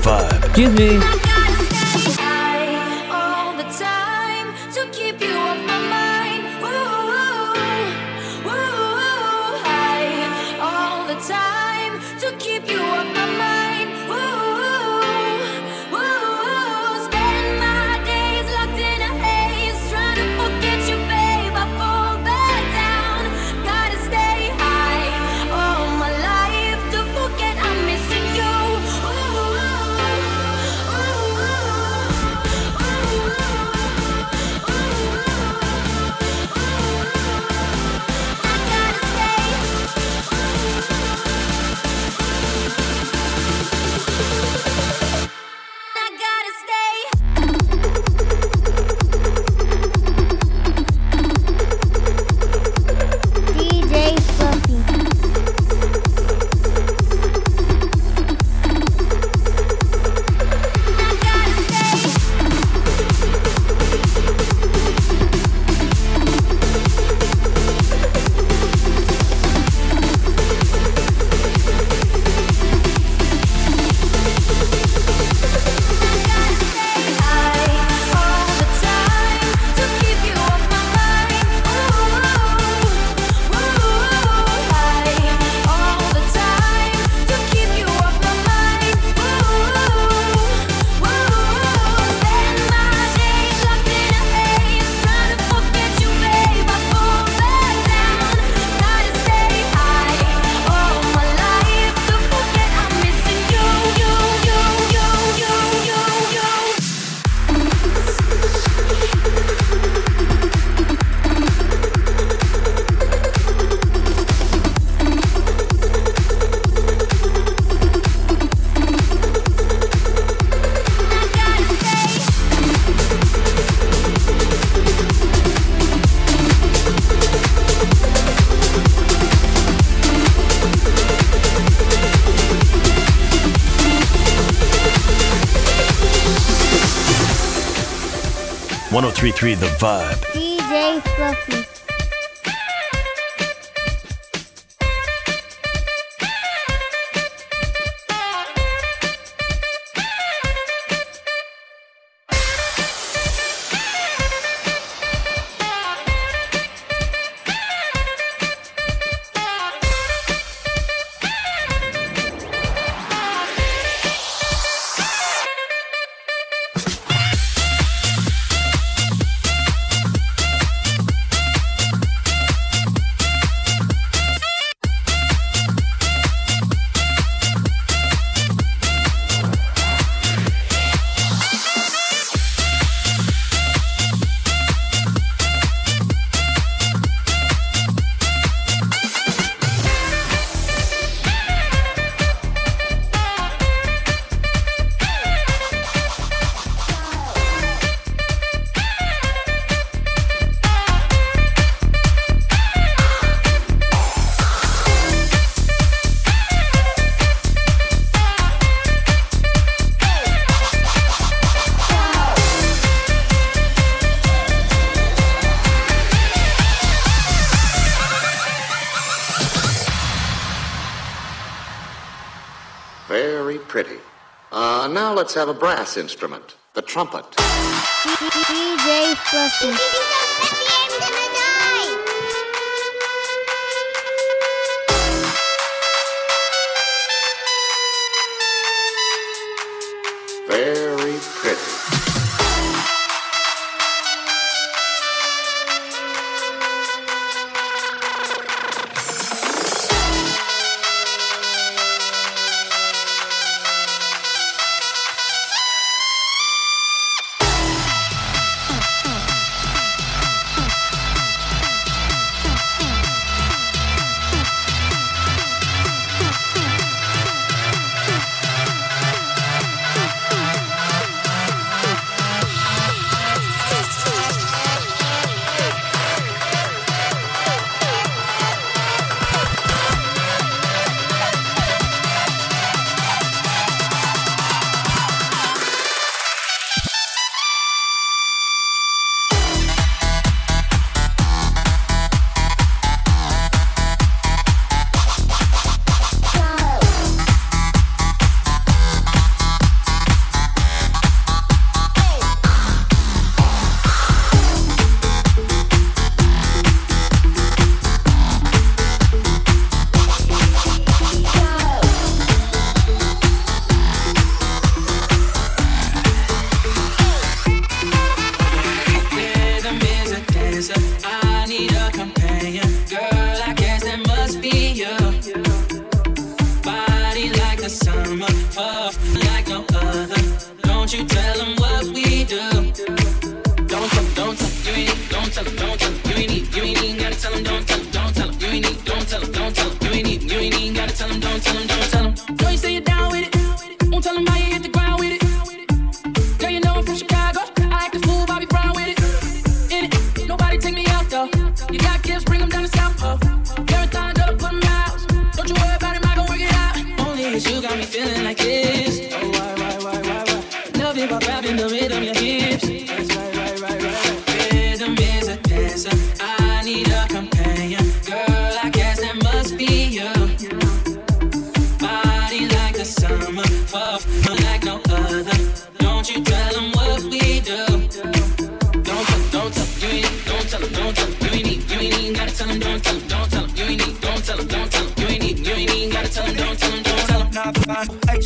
1033 The Vibe. Excuse me. Oh three The Vibe. DJ Fluffy. Uh, let's have a brass instrument, the trumpet. DJ Fluffy.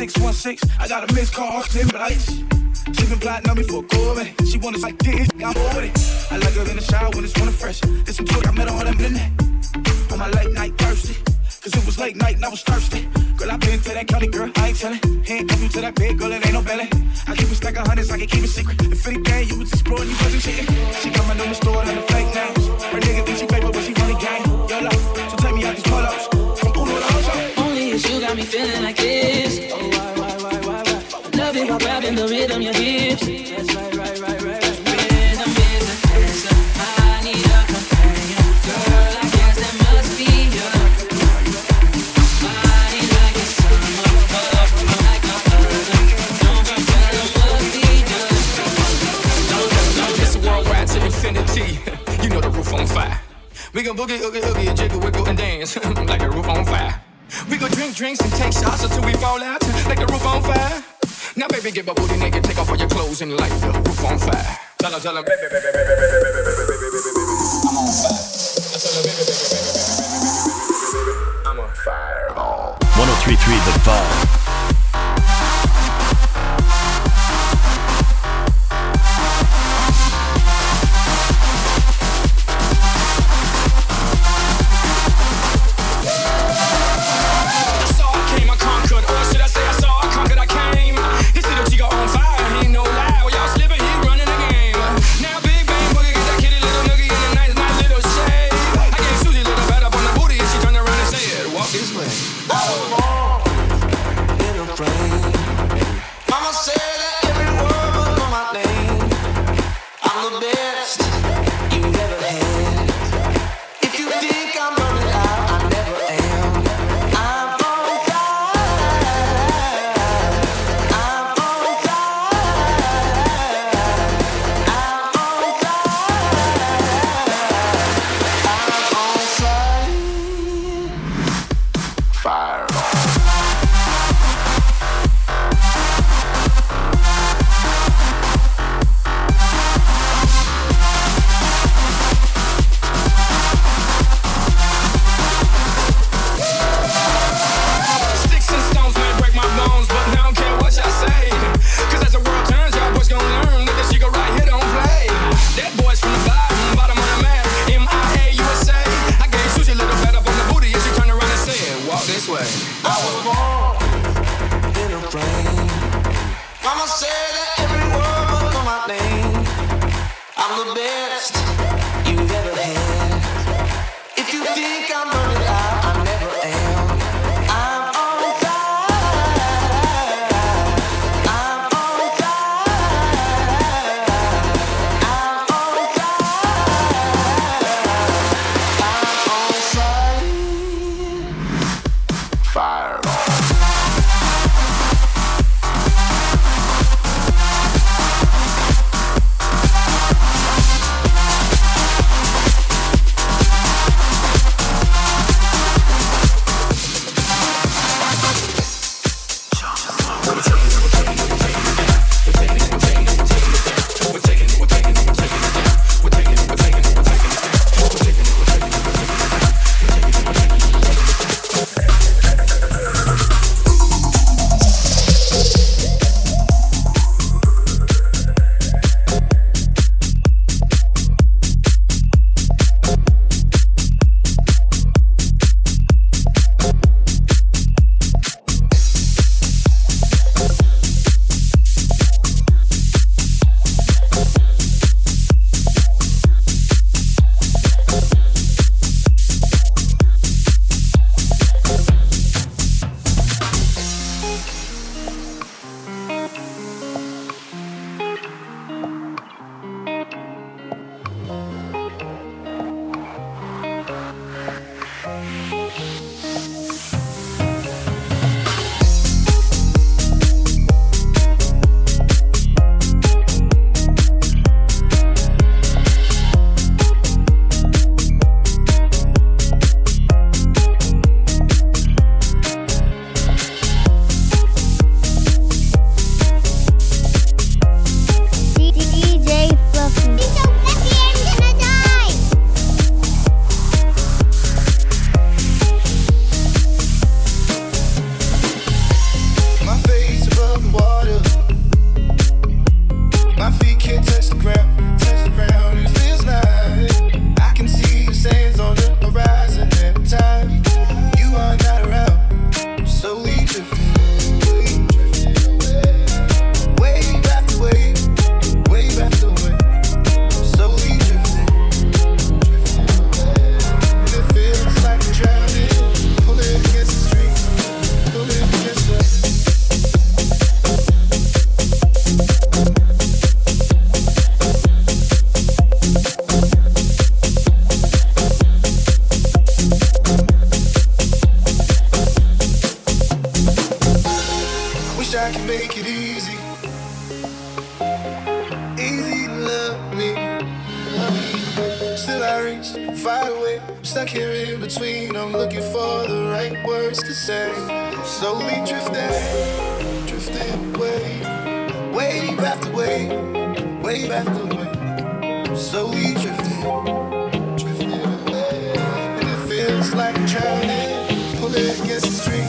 8616. I got a missed call, Tim Lights. She been plotting on me for a go. She want us like this, I'm over it. I like her in the shower when it's wanna fresh. This some I met her on minute. On my late night thirsty. Cause it was late night and I was thirsty. Girl, I been to that county, girl, I ain't tellin'. Handcuff you to that bed, girl, it ain't no belly. I keep a stack of hundreds, I can keep it secret. If anything, you was exploring, you wasn't cheating. She Love it while grabbing the rhythm, your hips. Rhythm is the answer. I need a companion. Girl, I guess that must be you. Body like it's summer, up like a oven. Don't you tell 'em what we do. It's worldwide to infinity. you know the roof on fire. We gon' boogie, oogie, oogie, jiggle, wiggle, and dance like the roof on fire. We go drink drinks and take shots until we fall out like the roof on fire. Now, baby, get my booty naked, take off all your clothes and light the roof on fire. Tell her, tell her, baby, baby, baby, baby, baby. far away. I'm stuck here in between. I'm looking for the right words to say. I'm slowly drifting, drifting away. Wave after wave, wave after wave. I'm slowly drifting, drifting away. And it feels like I'm drowning, pulling against the stream.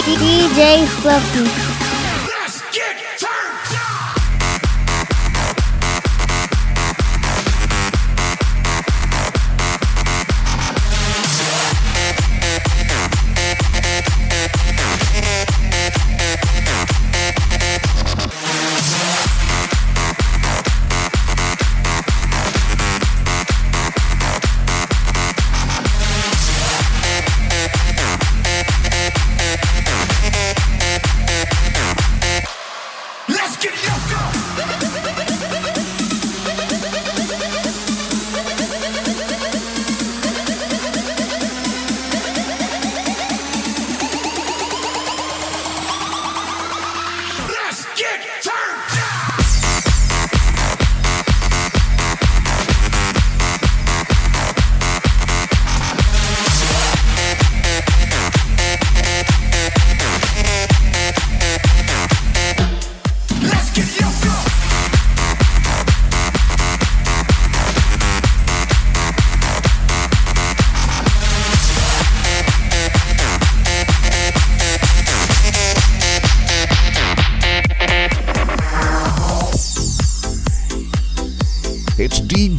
DJ Fluffy.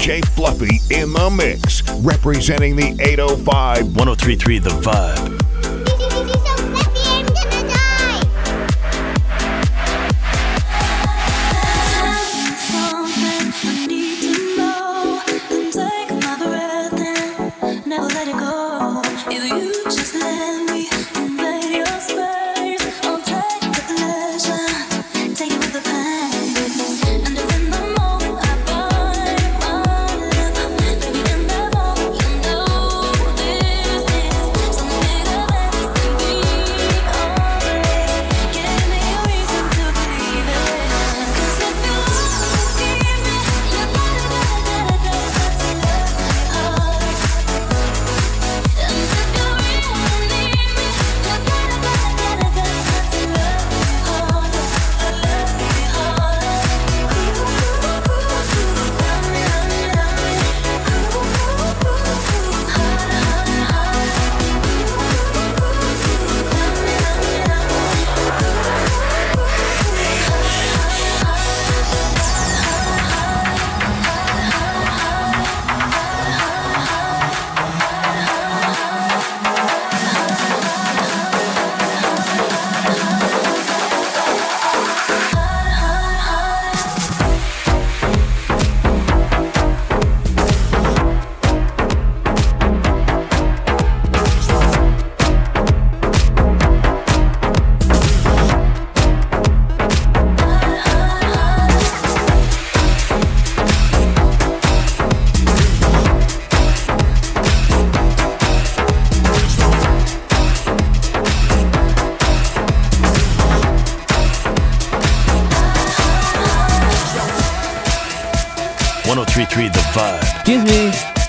J. Fluffy in the mix, representing the 805 1033 The Vibe. 1033 The Vibe. Excuse me.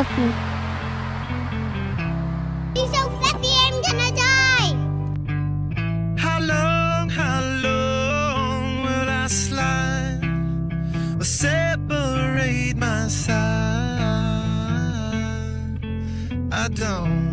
Fluffy. He's so fluffy, I'm gonna die. How long, how long will I slide or separate my side? I don't, don't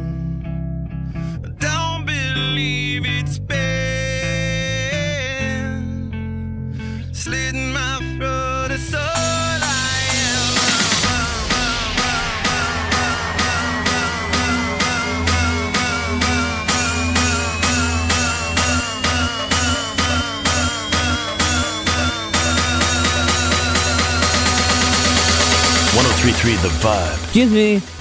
93.3 The Vibe. Excuse me.